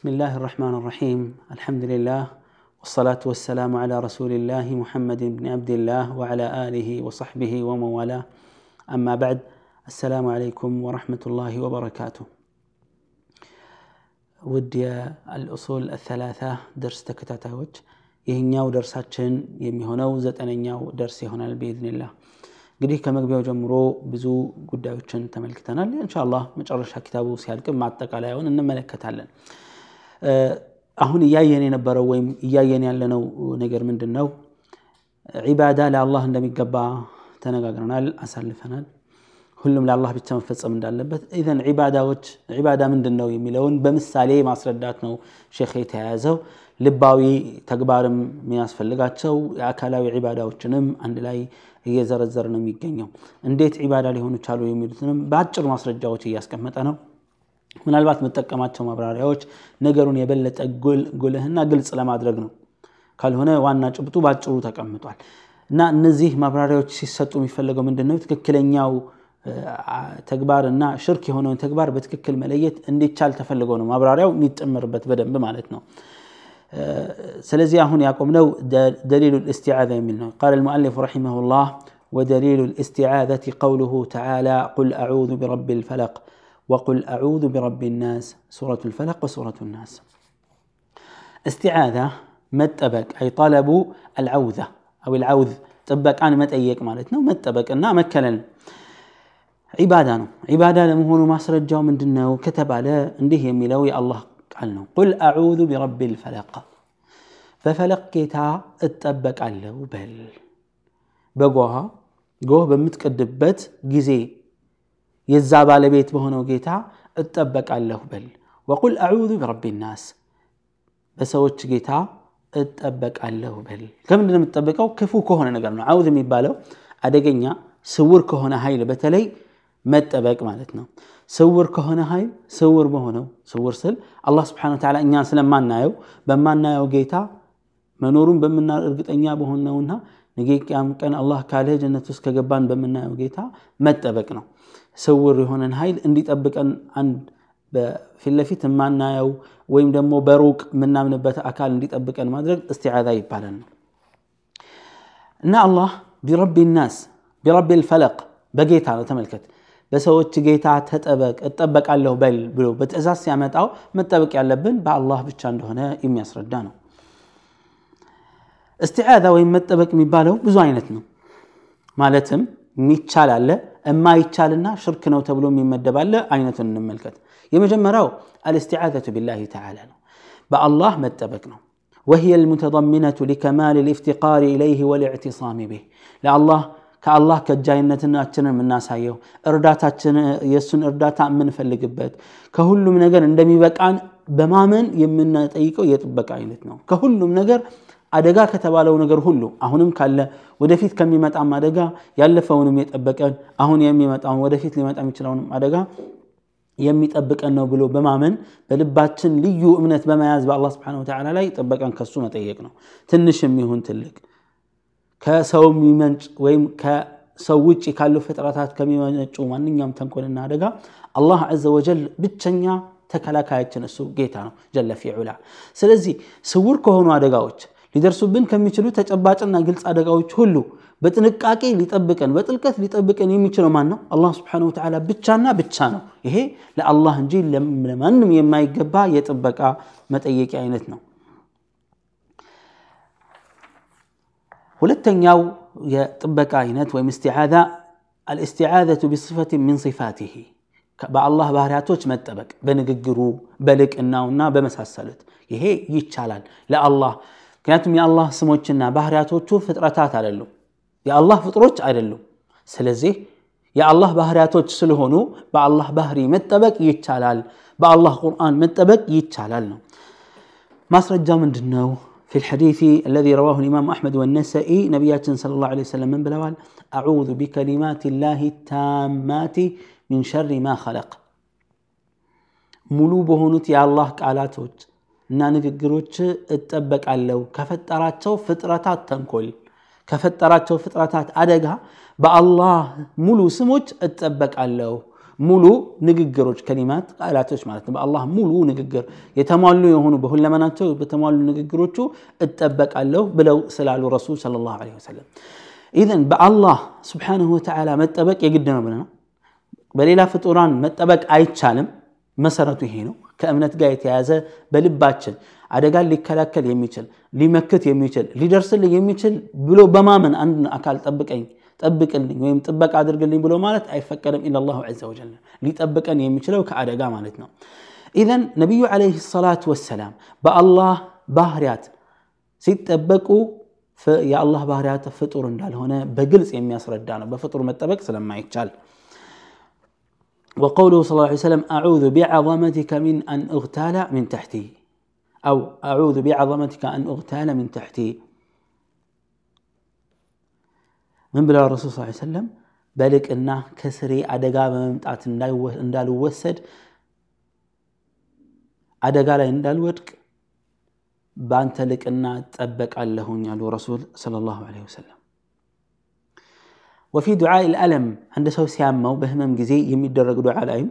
بسم الله الرحمن الرحيم الحمد لله والصلاة والسلام على رسول الله محمد بن عبد الله وعلى آله وصحبه ومن والاه أما بعد السلام عليكم ورحمة الله وبركاته ውድ የአልኡሱል አሰላሳ ደርስ ተከታታዮች ይህኛው ደርሳችን የሚሆነው ዘጠነኛው ደርስ ይሆናል ብኢዝኒላህ እንግዲህ ከመግቢያው ጀምሮ ብዙ ጉዳዮችን ተመልክተናል እንሻላህ መጨረሻ ኪታቡ ሲያልቅም ማጠቃለያውን እንመለከታለን አሁን እያየን የነበረው ወይም እያየን ያለነው ነገር ምንድን ነው ዒባዳ ለአላህ እንደሚገባ ተነጋግረናል አሳልፈናል። ሁሉም ለአላህ ብቻ መፈጸም እንዳለበት። ኢዘን ዒባዳዎች ዒባዳ ምንድን ነው የሚለውን በምሳሌ ማስረዳት ነው ሼክ የተያያዘው። ልባዊ ተግባርም የሚያስፈልጋቸው የአካላዊ ዒባዳዎችንም አንድ ላይ እየዘረዘር ነው የሚገኘው። እንዴት ዒባዳ ሊሆኑ ቻሉ የሚሉትንም በአጭር ማስረጃዎች እያስቀመጠ ነው ምናልባት መጠቀማቸው ማብራሪያዎች ነገሩን የበለጠ ጉልህና ግልጽ ለማድረግ ነው ካልሆነ ዋና ጭብጡ በአጭሩ ተቀምጧል እና እነዚህ ማብራሪያዎች ሲሰጡ የሚፈለገው ምንድን ነው ትክክለኛው ተግባር እና ሽርክ የሆነውን ተግባር በትክክል መለየት እንዲቻል ተፈልጎ ነው ማብራሪያው የሚጨምርበት በደንብ ማለት ነው ስለዚህ አሁን ያቆምነው ደሊሉ ልእስቲዓዛ የሚል ነው ቃል المؤلف رحمه الله ودليل الاستعاذة قوله تعالى قل أعوذ برب الفلق وقل أعوذ برب الناس سورة الفلق وسورة الناس. استعاذة متبك أي طلب العوذة أو العوذ تبك أنا مت أيك مالتنا ومد تبك أنا مكلن عبادة عبادانو عبادة لمهون ما سرجاو من دنو كتب على انده يميلوي الله قال قل أعوذ برب الفلق. ففلق كيتا اتبك على بل بقوها قوه بمتكدبت جزي የዛ ባለቤት በሆነው ጌታ እጠበቃለሁ በል ወቁል አዑዙ ቢረቢ ናስ በሰዎች ጌታ እጠበቃለሁ በል ከምንድን የምትጠበቀው ክፉ ከሆነ ነገር ነው አውዝ የሚባለው አደገኛ ስውር ከሆነ ኃይል በተለይ መጠበቅ ማለት ነው ስውር ከሆነ ኃይል ስውር በሆነው ስውር ስል አላህ ስብሓን ተዓላ እኛን ስለማናየው በማናየው ጌታ መኖሩን በምና እርግጠኛ በሆነውና ነገ ቅያም ቀን አላህ ካለ ጀነት ውስጥ ከገባን በምናየው ጌታ መጠበቅ ነው ስውር የሆነን ኃይል እንዲጠብቀን አንድ በፊት ለፊት የማናየው ወይም ደግሞ በሩቅ የምናምንበት አካል እንዲጠብቀን ማድረግ እስቲዓዛ ይባላል ነው እና አላህ ቢረቢ ናስ ቢረቢ ልፈለቅ በጌታ ነው ተመልከት በሰዎች ጌታ ተጠበቅ እጠበቃለሁ በል ብሎ በትእዛዝ ሲያመጣው መጠበቅ ያለብን በአላህ ብቻ እንደሆነ የሚያስረዳ ነው እስቲዓዛ ወይም መጠበቅ የሚባለው ብዙ አይነት ነው ማለትም የሚቻል አለ የማይቻልና ሽርክ ነው ተብሎ የሚመደብ አለ አይነቱን እንመልከት የመጀመሪያው አልእስቲዓዘቱ ቢላህ ተዓላ ነው በአላህ መጠበቅ ነው وهي المتضمنة لكمال الافتقار إليه والاعتصام به لله ከአላህ ከእጃይነትናችንን የምናሳየው እርዳታችን የእሱን እርዳታ የምንፈልግበት ከሁሉም ነገር እንደሚበቃን በማመን የምንጠይቀው የጥበቃ አይነት ነው ከሁሉም ነገር አደጋ ከተባለው ነገር ሁሉ አሁንም ካለ ወደፊት ከሚመጣም አደጋ ያለፈውንም የጠበቀን አሁን የሚመጣውን ወደፊት ሊመጣ የሚችለውንም አደጋ የሚጠብቀን ነው ብሎ በማመን በልባችን ልዩ እምነት በመያዝ በአላህ ስብሓን ወተዓላ ላይ ጥበቃን ከሱ መጠየቅ ነው። ትንሽ የሚሆን ትልቅ ከሰው የሚመንጭ ወይም ከሰው ውጭ ካሉ ፍጥረታት ከሚመነጩ ማንኛውም ተንኮልና አደጋ አላህ አዘ ወጀል ብቸኛ ተከላካያችን እሱ ጌታ ነው ጀለ ፊዑላ። ስለዚህ ስውር ከሆኑ አደጋዎች ሊደርሱብን ከሚችሉ ተጨባጭና ግልጽ አደጋዎች ሁሉ በጥንቃቄ ሊጠብቀን በጥልቀት ሊጠብቀን የሚችለው ማን ነው አላህ ስብሓን ወተዓላ ብቻና ብቻ ነው ይሄ ለአላህ እንጂ ለማንም የማይገባ የጥበቃ መጠየቂያ አይነት ነው ሁለተኛው የጥበቃ አይነት ወይም እስቲዓዛ አልእስቲዓዘቱ ቢስፈት ምን ሲፋቲህ በአላህ ባህርያቶች መጠበቅ በንግግሩ በልቅናውና በመሳሰሉት ይሄ ይቻላል ለአላህ ምክንያቱም የአላህ ስሞችና ባህርያቶቹ ፍጥረታት አይደሉም የአላህ ፍጥሮች አይደሉም ስለዚህ የአላህ ባህርያቶች ስለሆኑ በአላህ ባህሪ መጠበቅ ይቻላል በአላህ ቁርአን መጠበቅ ይቻላል ነው ማስረጃው ምንድን ነው في الحديث الذي رواه الإمام أحمد والنسائي نبياتنا صلى الله عليه وسلم من بلوال أعوذ بكلمات الله التامات من شر ما خلق ሙሉ በሆኑት የአላህ ቃላቶች እና ንግግሮች እጠበቃለሁ። ከፈጠራቸው ፍጥረታት ተንኮል ከፈጠራቸው ፍጥረታት አደጋ በአላህ ሙሉ ስሞች እጠበቃለሁ። ሙሉ ንግግሮች ከሊማት ቃላቶች ማለት ነው። በአላህ ሙሉ ንግግር የተሟሉ የሆኑ በሁለመናቸው በተሟሉ ንግግሮቹ እጠበቃለሁ ብለው ስላሉ ረሱል ሰለላሁ ዐለይሂ ወሰለም። ኢዘን በአላህ ስብሓንሁ ወተዓላ መጠበቅ የግድ ነው ብለናል። በሌላ ፍጡራን መጠበቅ አይቻልም መሰረቱ ይሄ ነው ከእምነት ጋር የተያያዘ በልባችን አደጋን ሊከላከል የሚችል ሊመክት የሚችል ሊደርስልኝ የሚችል ብሎ በማመን አንድ አካል ጠብቀኝ ጠብቅልኝ ወይም ጥበቃ አድርግልኝ ብሎ ማለት አይፈቀድም ኢላላሁ ዐዘ ወጀል ሊጠብቀን የሚችለው ከአደጋ ማለት ነው ኢዘን ነቢዩ ዓለይሂ ሰላት ወሰላም በአላህ ባህርያት ሲጠበቁ የአላህ ባህርያት ፍጡር እንዳልሆነ በግልጽ የሚያስረዳ ነው በፍጡር መጠበቅ ስለማይቻል وقوله صلى الله عليه وسلم أعوذ بعظمتك من أن أغتال من تحتي. أو أعوذ بعظمتك أن أغتال من تحتي. من بلا الرسول صلى الله عليه وسلم بلك أنه كسري أدقى بممتعت اندال وسد أدقى اندال ودك بانت لك أنه تأبك اللهون يالو رسول صلى الله عليه وسلم وفي دعاء الألم. عند سو سيامو بهمم جزي يمد الرق دعاء الألم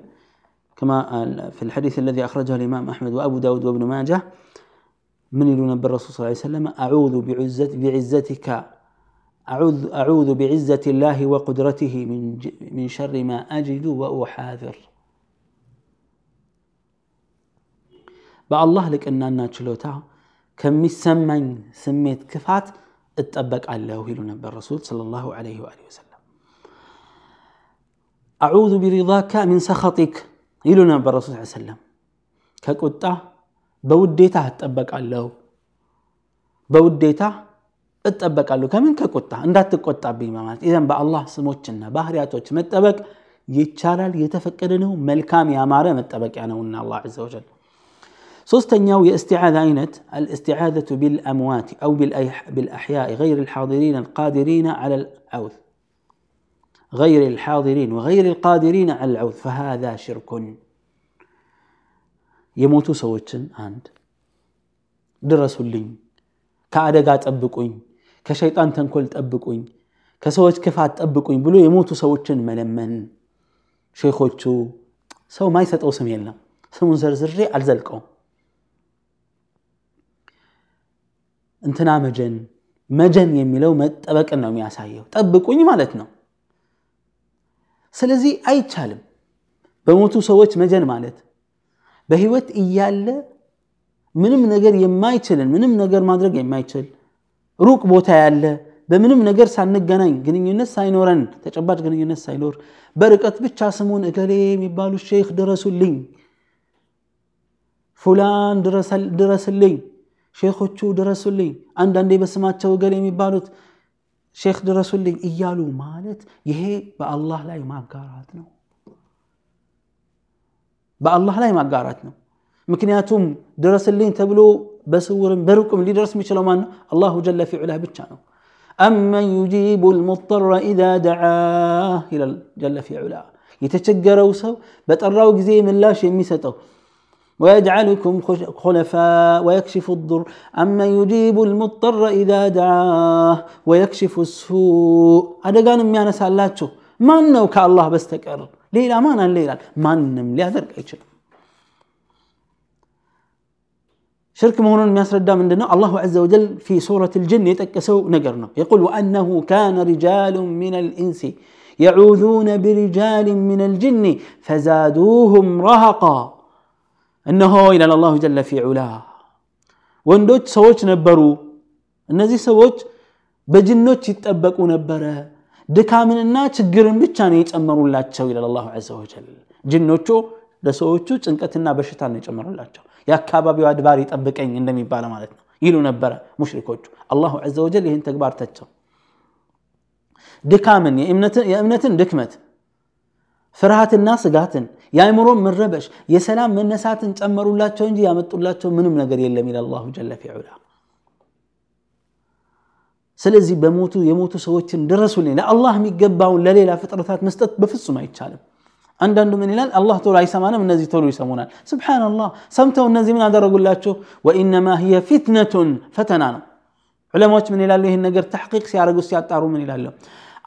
كما في الحديث الذي أخرجه الإمام أحمد وأبو داود وابن ماجه من يلون بالرسول صلى الله عليه وسلم أعوذ بعزت بعزتك أعوذ أعوذ بعزة الله وقدرته من من شر ما أجد وأحاذر. بالله لك أن أنا تشلوتا كم يسمن سميت كفات أتطبق عليه يلون بالرسول أعوذ برضاك من سخطك. يلونا بالرسول صلى الله عليه وسلم. كقطة بوديتا تطبق الله بوديتا اتطبق الله كمن كقطة عند تقطع بي ما معنات إذا بأ الله سموتنا باهرياتوچ متطبق يتشالال يتفقد نو ملكام يا مارا متطبق يا نو الله عز وجل ሶስተኛው استعاذة أينت الاستعاذة بالأموات أو بالأحياء غير الحاضرين القادرين على ልአውት غير الحاضرين وغير القادرين على العوذ فهذا شرك የሞቱ ሰዎችን አንድ ድረሱልኝ ከአደጋ ጠብቁኝ ከሸይጣን ተንኮል ጠብቁኝ ከሰዎች ክፋት ጠብቁኝ ብሎ የሞቱ ሰዎችን መለመን ሼኾቹ ሰው ማይሰጠው ስም የለም ስሙን ዘርዝሬ አልዘልቀውም እንትና መጀን መጀን የሚለው መጠበቅን ነው የሚያሳየው ጠብቁኝ ማለት ነው ስለዚህ አይቻልም። በሞቱ ሰዎች መጀን ማለት በህይወት እያለ ምንም ነገር የማይችልን ምንም ነገር ማድረግ የማይችል ሩቅ ቦታ ያለ በምንም ነገር ሳንገናኝ ግንኙነት ሳይኖረን ተጨባጭ ግንኙነት ሳይኖር በርቀት ብቻ ስሙን እገሌ የሚባሉ ሼክ ድረሱልኝ ፉላን ድረስልኝ ሼኮቹ ድረሱልኝ አንዳንዴ በስማቸው እገሌ የሚባሉት ሼክ ድረሱልኝ እያሉ ማለት ይሄ በአላህ ላይ ማጋራት ነው በአላህ ላይ ማጋራት ነው ምክንያቱም ድረስልኝ ተብሎ በስውርም በሩቅም ሊደርስ የሚችለው ማን ነው አላሁ ጀለ ፊዑላህ ብቻ ነው አመን ዩጂቡ ልሙጠረ ኢዛ ደዓህ ይላል ጀለ ፊዑላ የተቸገረው ሰው በጠራው ጊዜ ምላሽ የሚሰጠው ويجعلكم خلفاء ويكشف الضر أما يجيب المضطر إذا دعاه ويكشف السوء هذا كان ميانا سالاتشو ما أنه كالله بستكر ليلا ما أنا ليلا ما نم ليادرك أيشل شرك مهون የሚያስረዳ ምንድነው አላሁ عز وجل في سورة الجن የጠቀሰው ነገር ነው يقول وأنه كان رجال من الإنس يعوذون برجال من الجن فزادوهم رهقا እነሆ ይላል አላሁ ጀለ ፊ ዑላ ወንዶች ሰዎች ነበሩ። እነዚህ ሰዎች በጅኖች ይጠበቁ ነበረ። ድካምንና ችግርን ብቻ ነው የጨመሩላቸው ይላል አላሁ ዐዘ ወጀል። ጅኖቹ ለሰዎቹ ጭንቀትና በሽታ ነው የጨመሩላቸው። የአካባቢው አድባር ይጠብቀኝ እንደሚባለ ማለት ነው ይሉ ነበረ ሙሽሪኮቹ። አላሁ ዐዘ ወጀል ይህን ተግባር ተቸው። ድካምን የእምነትን ድክመት ፍርሃትና ስጋትን የአእምሮን መረበሽ የሰላም መነሳትን ጨመሩላቸው እንጂ ያመጡላቸው ምንም ነገር የለም ይላል አላሁ ጀለ ፊዑላ ስለዚህ በሞቱ የሞቱ ሰዎችን ድረሱልኝ ለአላህ የሚገባውን ለሌላ ፍጥረታት መስጠት በፍጹም አይቻልም አንዳንዱ ምን ይላል አላህ ቶሎ አይሰማንም እነዚህ ቶሎ ይሰሙናል ስብሓንላህ ሰምተው እነዚህ ምን አደረጉላቸው ወኢነማ ህየ ፊትነቱን ፈተና ነው ዑለማዎች ምን ይላሉ ይህን ነገር ተሕቂቅ ሲያደርጉ ሲያጣሩ ምን ይላሉ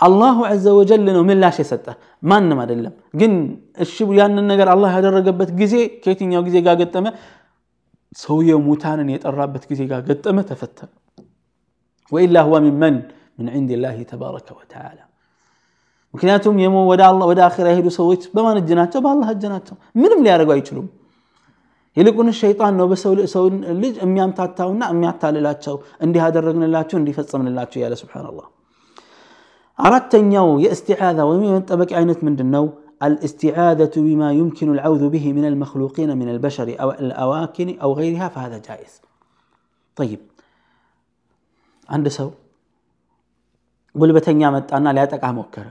አላሁ ዐዘ ወጀል ነው ምላሽ የሰጠ ማንም አይደለም። ግን እሺ ያንን ነገር አላህ ያደረገበት ጊዜ ከየትኛው ጊዜ ጋር ገጠመ? ሰውየው ሙታንን የጠራበት ጊዜ ጋር ገጠመ፣ ተፈተነ። ወኢላ ሁወ ሚመን ምን ዒንዲላሂ ተባረከ ወተዓላ። ምክንያቱም ወደ አኺራ የሄዱ ሰዎች በማን እጅ ናቸው? በአላህ እጅ ናቸው። ምንም ሊያደርጉ አይችሉም። ይልቁን ሸይጣን ነው በሰው ልጅ የሚያምታታውና የሚያታልላቸው እንዲህ ያደረግንላቸው እንዲፈጸምንላቸው እያለ ሱብሓነላህ። አራተኛው የእስቲዓዛ ወይም የመጠበቂያ አይነት ምንድን ነው? الاستعاذة بما يمكن العوذ به من المخلوقين من البشر أو الأواكن أو غيرها فهذا جائز طيب عند سو ጉልበተኛ መጣና ሊያጠቃ ሞከረ።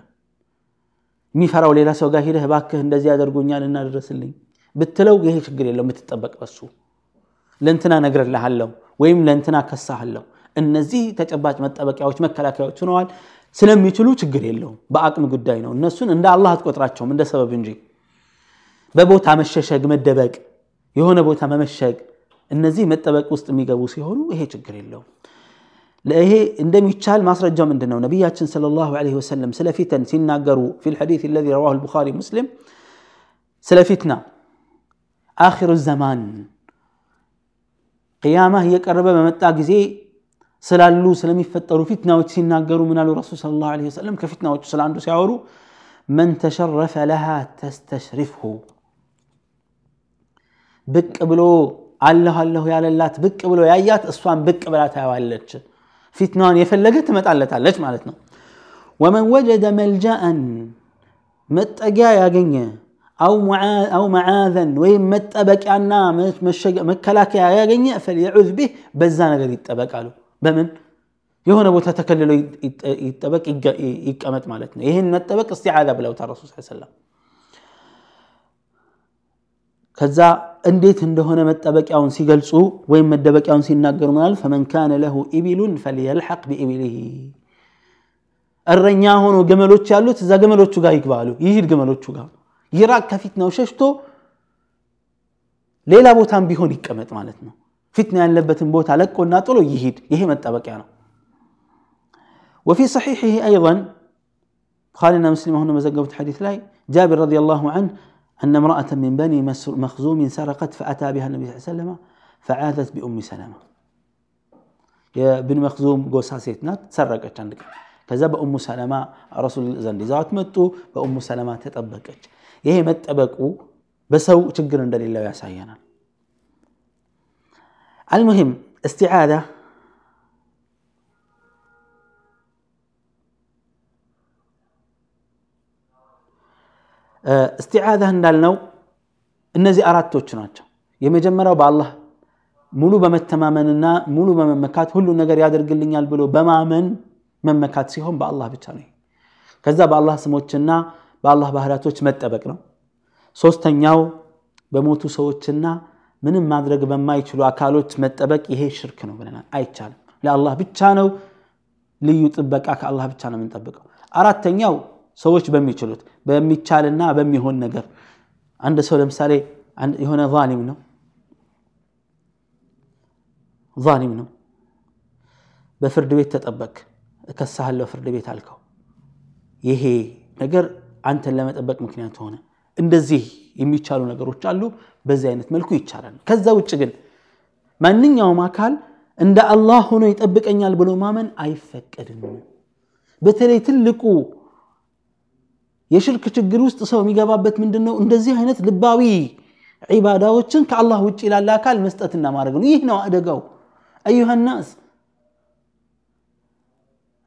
የሚፈራው ሌላ ሰው ጋር ሄደህ እባክህ እንደዚህ ያደርጉኛል እና ድረስልኝ ብትለው ይሄ ችግር የለው የምትጠበቅ በሱ ለእንትና ነግርልሃለሁ ወይም ለእንትና ከሳሃለሁ። እነዚህ ተጨባጭ መጠበቂያዎች መከላከያዎች ሆነዋል። ስለሚችሉ ችግር የለውም። በአቅም ጉዳይ ነው። እነሱን እንደ አላህ አትቆጥራቸውም እንደ ሰበብ እንጂ። በቦታ መሸሸግ፣ መደበቅ፣ የሆነ ቦታ መመሸግ፣ እነዚህ መጠበቅ ውስጥ የሚገቡ ሲሆኑ ይሄ ችግር የለውም። ይሄ እንደሚቻል ማስረጃው ምንድን ነው? ነቢያችን ሰለላሁ ዐለይሂ ወሰለም ስለ ፊተን ሲናገሩ ፊል ሐዲስ አለዚ ረዋሁ አልቡኻሪ ሙስሊም ስለ ፊትና አኺሩ ዘማን ቅያማህ እየቀረበ በመጣ ጊዜ ስላሉ ስለሚፈጠሩ ፊትናዎች ሲናገሩ ምን አሉ ረሱል ሰለላሁ ዐለይሂ ወሰለም? ከፊትናዎቹ ስለ አንዱ ሲያወሩ መን ተሸረፈ ለሃ ተስተሽሪፍሁ ብቅ ብሎ አለሁ አለሁ ያለላት ብቅ ብሎ ያያት እሷን ብቅ ብላ ታየዋለች። ፊትናዋን የፈለገ ትመጣለታለች ማለት ነው። ወመን ወጀደ መልጃአን መጠጊያ ያገኘ አው መዓዘን ወይም መጠበቂያና መከላከያ ያገኘ ፈልየዑዝ ቢህ በዛ ነገር ይጠበቃሉ። በምን የሆነ ቦታ ተከልሎ ይጠበቅ ይቀመጥ ማለት ነው። ይህን መጠበቅ እስቲዓዛ ብለውታል ረሱል ስ ሰለም። ከዛ እንዴት እንደሆነ መጠበቂያውን ሲገልጹ ወይም መደበቂያውን ሲናገሩ ምናል ፈመን ካነ ለሁ ኢቢሉን ፈልየልሐቅ ቢኢቢሊሂ እረኛ ሆኖ ገመሎች ያሉት እዛ ገመሎቹ ጋር ይግባሉ። ይሂድ ገመሎቹ ጋር ይራቅ ከፊትናው ሸሽቶ ሌላ ቦታም ቢሆን ይቀመጥ ማለት ነው። ፊትና ያለበትን ቦታ ለቆና ጥሎ ይሂድ። ይሄ መጠበቂያ ነው። ወፊ ሰሒሒሂ አይን ቡኻሪና ሙስሊም አሁን መዘገቡት ሐዲስ ላይ ጃቢር ረዲየላሁ ዐንሁ أن امرأة من بني مخزوم سرقت فأتى بها النبي صلى الله عليه وسلم فعاذت بأم سلمة የብን መክዙም ጎሳ ሴት ናት። ሰረቀች አንድ ቀን። ከዛ በእሙ ሰለማ ረሱል ዘንድ ይዛዋት መጡ። በእሙ ሰለማ ተጠበቀች። ይሄ መጠበቁ በሰው ችግር እንደሌለው ያሳየናል። አልሙሂም እስቲዓዛ እስቲዓዛ እንዳልነው እነዚህ አራቶች ናቸው። የመጀመሪያው በአላህ ሙሉ በመተማመንና ሙሉ በመመካት ሁሉ ነገር ያደርግልኛል ብሎ በማመን መመካት ሲሆን በአላህ ብቻ ነው። ከዛ በአላህ ስሞችና በአላህ ባህሪያቶች መጠበቅ ነው። ሶስተኛው በሞቱ ሰዎችና ምንም ማድረግ በማይችሉ አካሎች መጠበቅ፣ ይሄ ሽርክ ነው ብለናል። አይቻልም። ለአላህ ብቻ ነው ልዩ ጥበቃ፣ ከአላህ ብቻ ነው የምንጠብቀው። አራተኛው ሰዎች በሚችሉት በሚቻልና በሚሆን ነገር አንድ ሰው ለምሳሌ የሆነ ዛሊም ነው ዛሊም ነው። በፍርድ ቤት ተጠበቅ፣ እከሳሃለሁ ፍርድ ቤት አልከው። ይሄ ነገር አንተን ለመጠበቅ ምክንያት ሆነ። እንደዚህ የሚቻሉ ነገሮች አሉ። በዚህ አይነት መልኩ ይቻላል። ከዛ ውጭ ግን ማንኛውም አካል እንደ አላህ ሆኖ ይጠብቀኛል ብሎ ማመን አይፈቀድም። በተለይ ትልቁ የሽርክ ችግር ውስጥ ሰው የሚገባበት ምንድን ነው? እንደዚህ አይነት ልባዊ ዒባዳዎችን ከአላህ ውጭ ላለ አካል መስጠትና ማድረግ ነው። ይህ ነው አደጋው። አዩሃ ናስ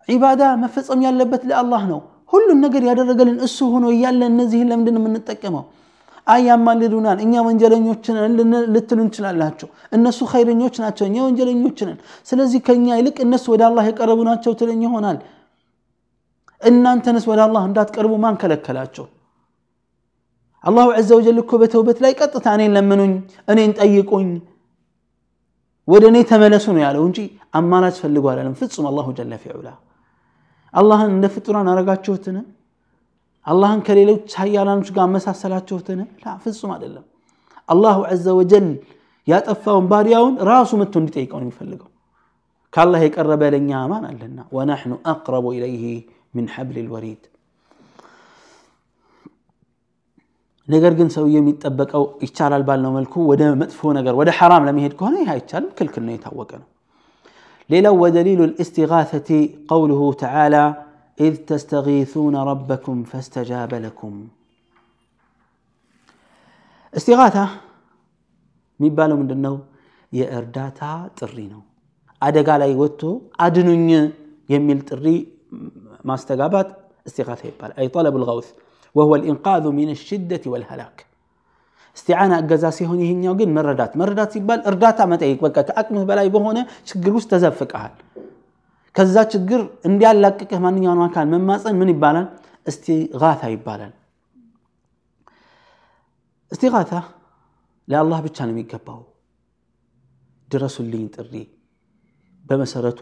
ዒባዳ መፈጸም ያለበት ለአላህ ነው። ሁሉን ነገር ያደረገልን እሱ ሆኖ እያለ እነዚህን ለምንድን የምንጠቀመው? አይ ያማልዱናል፣ እኛ ወንጀለኞች ነን ልትሉ እንችላላቸው። እነሱ ኸይረኞች ናቸው፣ እኛ ወንጀለኞች ነን። ስለዚህ ከኛ ይልቅ እነሱ ወደ አላህ የቀረቡ ናቸው ትለኝ ይሆናል። እናንተንስ ወደ አላህ እንዳትቀርቡ ማን ከለከላቸው? አላሁ ዐዘ ወጀል እኮ በተውበት ላይ ቀጥታ እኔን ለምኑኝ፣ እኔን ጠይቁኝ፣ ወደ እኔ ተመለሱ ነው ያለው እንጂ አማላጅ ፈልጉ አላለም። ፍጹም አላሁ ጀለ ፊዑላ አላህን እንደ ፍጡራን አረጋችሁትን? አላህን ከሌሎች ሀያላኖች ጋር አመሳሰላችሁትን ላ ፍጹም አይደለም አላሁ ዘ ወጀል ያጠፋውን ባሪያውን ራሱ መጥቶ እንዲጠይቀው ነው የሚፈልገው ከአላህ የቀረበ ለእኛ ማን አለና ወናሕኑ አቅረቡ ኢለይህ ምን ሐብል ልወሪድ ነገር ግን ሰውዬ የሚጠበቀው ይቻላል ባልነው መልኩ ወደ መጥፎ ነገር ወደ ሐራም ለመሄድ ከሆነ ይህ አይቻልም ክልክል ነው የታወቀ ነው ሌላው ወደሊሉ ልእስቲጋተቲ ቀውልሁ ተዓላ إذ تستغيثون ربكم فاستجاب لكم እስቲጋታ የሚባለው ምንድን ነው የእርዳታ ጥሪ ነው አደጋ ላይ ወጥቶ አድኑኝ የሚል ጥሪ ማስተጋባት እስቲጋታ ይባላል አይ ጠለብ ልገውት وهو الإنقاذ من الشدة والهلاك እስቲዓና እገዛ ሲሆን ይሄኛው ግን መረዳት መረዳት ሲባል እርዳታ መጠየቅ በቃ ከአቅምህ በላይ በሆነ ችግር ውስጥ ተዘፍቀሃል ከዛ ችግር እንዲያላቅቅህ ማንኛውን አካል መማፀን ምን ይባላል እስቲጋታ ይባላል እስቲጋታ ለአላህ ብቻ ነው የሚገባው ድረሱልኝ ጥሪ በመሰረቱ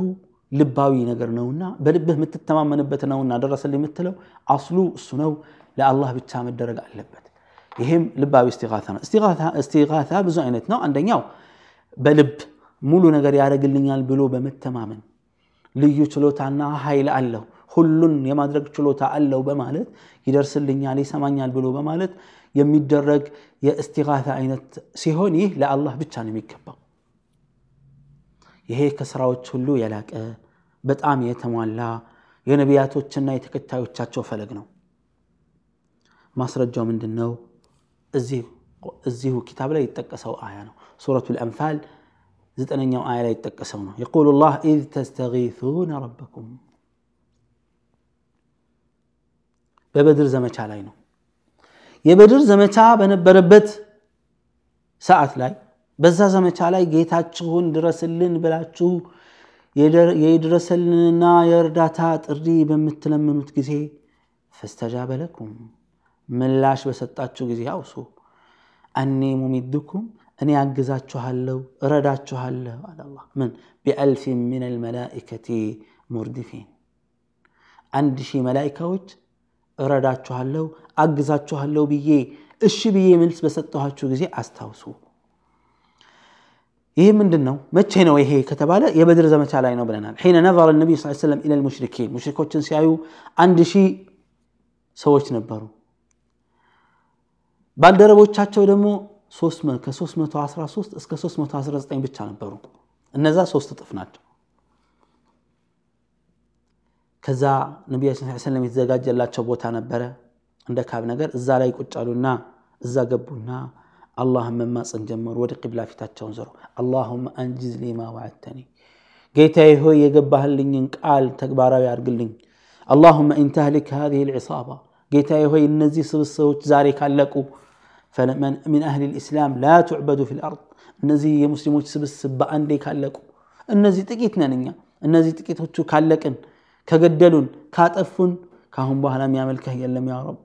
ልባዊ ነገር ነውና በልብህ የምትተማመንበት ነውና ደረሰልኝ የምትለው አስሉ እሱ ነው ለአላህ ብቻ መደረግ አለበት ይህም ልባዊ እስቲጋታ ነው እስቲጋታ ብዙ አይነት ነው አንደኛው በልብ ሙሉ ነገር ያደርግልኛል ብሎ በመተማመን ልዩ ችሎታና ኃይል አለው። ሁሉን የማድረግ ችሎታ አለው በማለት ይደርስልኛል ይሰማኛል ብሎ በማለት የሚደረግ የእስቲጋታ አይነት ሲሆን ይህ ለአላህ ብቻ ነው የሚገባው። ይሄ ከስራዎች ሁሉ የላቀ በጣም የተሟላ የነቢያቶችና የተከታዮቻቸው ፈለግ ነው። ማስረጃው ምንድን ነው እዚሁ ኪታብ ላይ የተጠቀሰው አያ ነው። ሱረቱ ልአንፋል ዘጠነኛው አያ ላይ የተጠቀሰው ነው። የቁሉ ላህ ኢዝ ተስተጊሱነ ረበኩም። በበድር ዘመቻ ላይ ነው። የበድር ዘመቻ በነበረበት ሰዓት ላይ በዛ ዘመቻ ላይ ጌታችሁን ድረስልን ብላችሁ የድረሰልንና የእርዳታ ጥሪ በምትለምኑት ጊዜ ፈስተጃበ ምላሽ በሰጣችሁ ጊዜ አውሱ። አኔ ሙሚድኩም እኔ አግዛችኋለሁ እረዳችኋለሁ አለ ምን? ቢአልፍ ምን አልመላኢከቲ ሙርዲፊን። አንድ ሺህ መላኢካዎች እረዳችኋለሁ አግዛችኋለሁ ብዬ እሺ ብዬ መልስ በሰጠኋችሁ ጊዜ አስታውሱ። ይህ ምንድን ነው መቼ ነው ይሄ ከተባለ የበድር ዘመቻ ላይ ነው ብለናል። ሒነ ነظረ ነቢይ ስ ሰለም ኢለ ልሙሽሪኪን ሙሽሪኮችን ሲያዩ አንድ ሺህ ሰዎች ነበሩ። ባልደረቦቻቸው ደግሞ ከ313 እስከ 319 ብቻ ነበሩ። እነዛ ሶስት እጥፍ ናቸው። ከዛ ነቢያችን ስ ሰለም የተዘጋጀላቸው ቦታ ነበረ እንደ ካብ ነገር። እዛ ላይ ቁጭ እዛ ገቡና አላህን መማፀን ጀመሩ። ወደ ቂብላ ፊታቸውን ዞሩ። አላሁመ አንጂዝ ሊማ ዋዓተኒ፣ ጌታዬ ሆይ የገባህልኝን ቃል ተግባራዊ አድርግልኝ። አላሁመ ኢንተህሊክ ሃዚህ ልዕሳባ፣ ጌታ ሆይ እነዚህ ስብስቦች ዛሬ ካለቁ من أهل الإسلام لا تعبد في الأرض እነዚህ የሙስሊሞች ስብስብ በአንዴ ካለቁ እነዚህ ጥቂት ነን እኛ እነዚህ ጥቂቶቹ ካለቅን ከገደሉን ካጠፉን ካሁን በኋላ የሚያመልከህ የለም ያ ረብ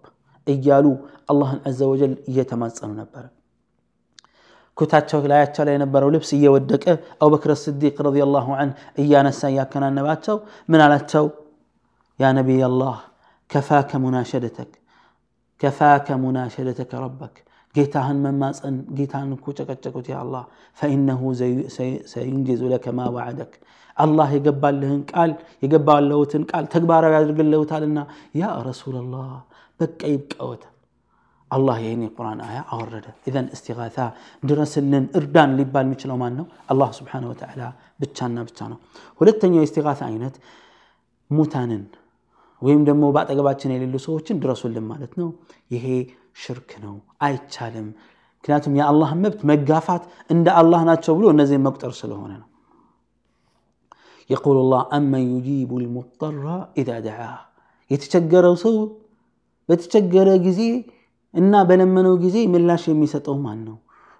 እያሉ አላህን አዘ ወጀል እየተማጸኑ ነበረ ኩታቸው ላያቸው ላይ የነበረው ልብስ እየወደቀ አቡበክር ስዲቅ ረዲየላሁ ዐንሁ እያነሳ እያከናነባቸው ምን አላቸው ያ ነቢይ አላህ ከፋከ ሙናሸደተክ ከፋከ ሙናሸደተከ ረበክ ጌታህን መማፀን ጌታህን እኮ ጨቀጨቁት ያ አላህ ፈኢነሁ ሰዩንጅዙ ለከ ማ ዋዕደክ አላህ የገባልህን ቃል የገባለሁትን ቃል ተግባራዊ ያድርግለውታልና ያ ረሱላላህ በቃ ይብቀወተ አላህ ይህን የቁርአን አያ አወረደ ኢዘን እስቲጋታ ድረስልን እርዳን ሊባል የሚችለው ማን ነው አላህ ስብሓን ወተዓላ ብቻና ብቻ ነው ሁለተኛው የእስቲጋታ አይነት ሙታንን ወይም ደግሞ በአጠገባችን የሌሉ ሰዎችን ድረሱልን ማለት ነው ይሄ ሽርክ ነው አይቻልም ምክንያቱም የአላህን መብት መጋፋት እንደ አላህ ናቸው ብሎ እነዚህን መቁጠር ስለሆነ ነው የቁል ላህ አመን ዩጂቡ ልሙጠራ ኢዛ ደዓ የተቸገረው ሰው በተቸገረ ጊዜ እና በለመነው ጊዜ ምላሽ የሚሰጠው ማን ነው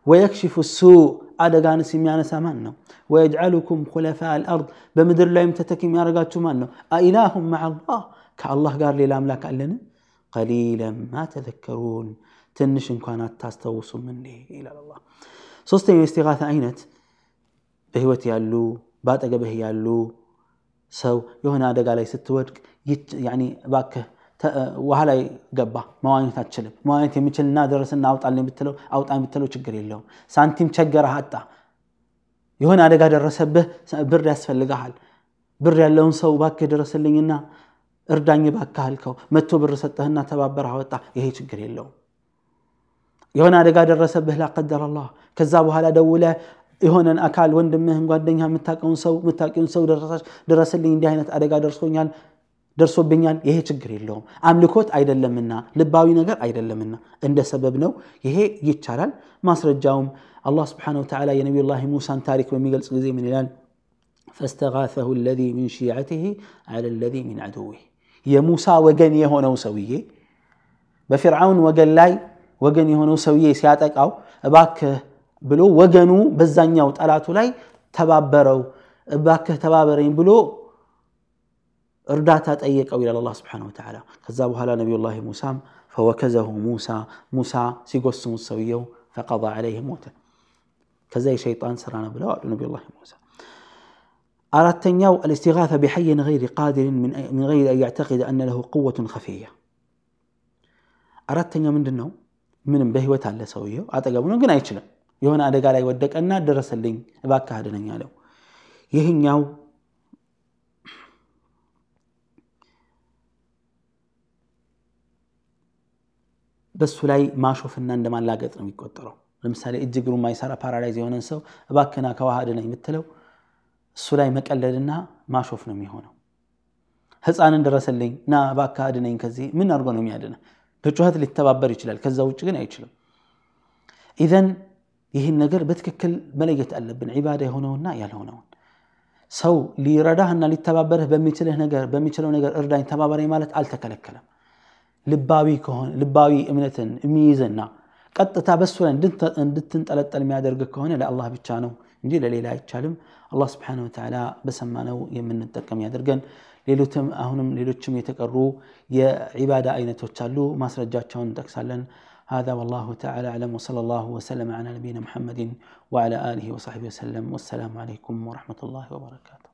ወየክሽፉ ሱእ አደጋንስ የሚያነሳ ማን ነው ወየጅዓሉኩም ኩለፋ አልአርድ በምድር ላይም ተተኪ የሚያደርጋችሁ ማን ነው አኢላሁም ማዓ አላህ ከአላህ ጋር ሌላ አምላክ አለን ቀሊለን ማ ተዘከሩን ትንሽ እንኳን አታስታውሱም እንዴ? ይላል አላህ። ሶስተኛው የእስቲጋታ አይነት በህይወት ያሉ በአጠገብህ ያሉ ሰው የሆነ አደጋ ላይ ስትወድቅ እባክህ ውሃ ላይ ገባ መዋኘት አትችልም። መዋኘት የሚችል እና ደረስና አውጣልኝ ብትለው አውጣ ብትለው ችግር የለውም። ሳንቲም ቸገረህ አጣ። የሆነ አደጋ ደረሰብህ ብር ያስፈልግሃል። ብር ያለውን ሰው እባክህ ደረስልኝና እርዳኝ እባክህ አልከው መቶ ብር ሰጠህና ተባበረህ አወጣ ይሄ ችግር የለውም የሆነ አደጋ ደረሰብህ ላቀደር አላህ ከዛ በኋላ ደውለ የሆነን አካል ወንድምህን ጓደኛ የምታቀውን ሰው የምታቂውን ሰው ድረስልኝ እንዲህ አይነት አደጋ ደርሶኛል ደርሶብኛል ይሄ ችግር የለውም አምልኮት አይደለምና ልባዊ ነገር አይደለምና እንደ ሰበብ ነው ይሄ ይቻላል ማስረጃውም አላህ ስብሓን ወተዓላ የነቢዩላህ ሙሳን ታሪክ በሚገልጽ ጊዜ ምን ይላል فاستغاثه الذي من شيعته على الذي من عدوه يا موسى وجن يهونو سوية بفرعون وجن لاي وجن يهونو سوية سياتك أو أباك بلو وجنو بزنيا وتألاتو لاي تبابرو أباك تبابرين بلو ردات أيك أو إلى الله سبحانه وتعالى كذابوا هلا نبي الله موسى فوكزه موسى موسى سيقصم السوية فقضى عليه موته كذا شيطان سرانا بلو نبي الله موسى አራተኛው الاستغاثة بحي غير قادر من غير أن يعتقد أن له قوة خفية አራተኛው ምንድን ነው ምንም በህይወት አለ ሰውየው አጠገቡ ነው ግን አይችልም የሆነ አደጋ ላይ ወደቀና ደረሰልኝ እባክህ አድነኝ አለው ይህኛው በሱ ላይ ማሾፍና እንደማላገጥ ነው የሚቆጠረው ለምሳሌ እጅ እግሩ ማይሰራ ፓራላይዝ የሆነን ሰው እባክና ከውሃ አድነኝ የምትለው እሱ ላይ መቀለድና ማሾፍ ነው የሚሆነው። ህፃንን ደረሰልኝ ና እባክህ አድነኝ ከዚህ። ምን አድርጎ ነው የሚያድነ በጩኸት ሊተባበር ይችላል። ከዛ ውጭ ግን አይችልም። ኢዘን ይህን ነገር በትክክል መለየት አለብን። ዒባዳ የሆነውና ያልሆነውን። ሰው ሊረዳህና ሊተባበርህ በሚችለው ነገር እርዳኝ ተባበረኝ ማለት አልተከለከለም። ልባዊ እምነትን የሚይዝና ቀጥታ በሱ ላይ እንድትንጠለጠል የሚያደርግ ከሆነ ለአላህ ብቻ ነው እንጂ ለሌላ አይቻልም አላህ ስብሓን ወተዓላ በሰማነው የምንጠቀም ያደርገን ሌሎትም አሁንም ሌሎችም የተቀሩ የዒባዳ አይነቶች አሉ ማስረጃቸውን እንጠቅሳለን هذا والله تعالى أعلم وصلى الله وسلم على نبينا محمد وعلى آله وصحبه وسلم والسلام عليكم ورحمة الله وبركاته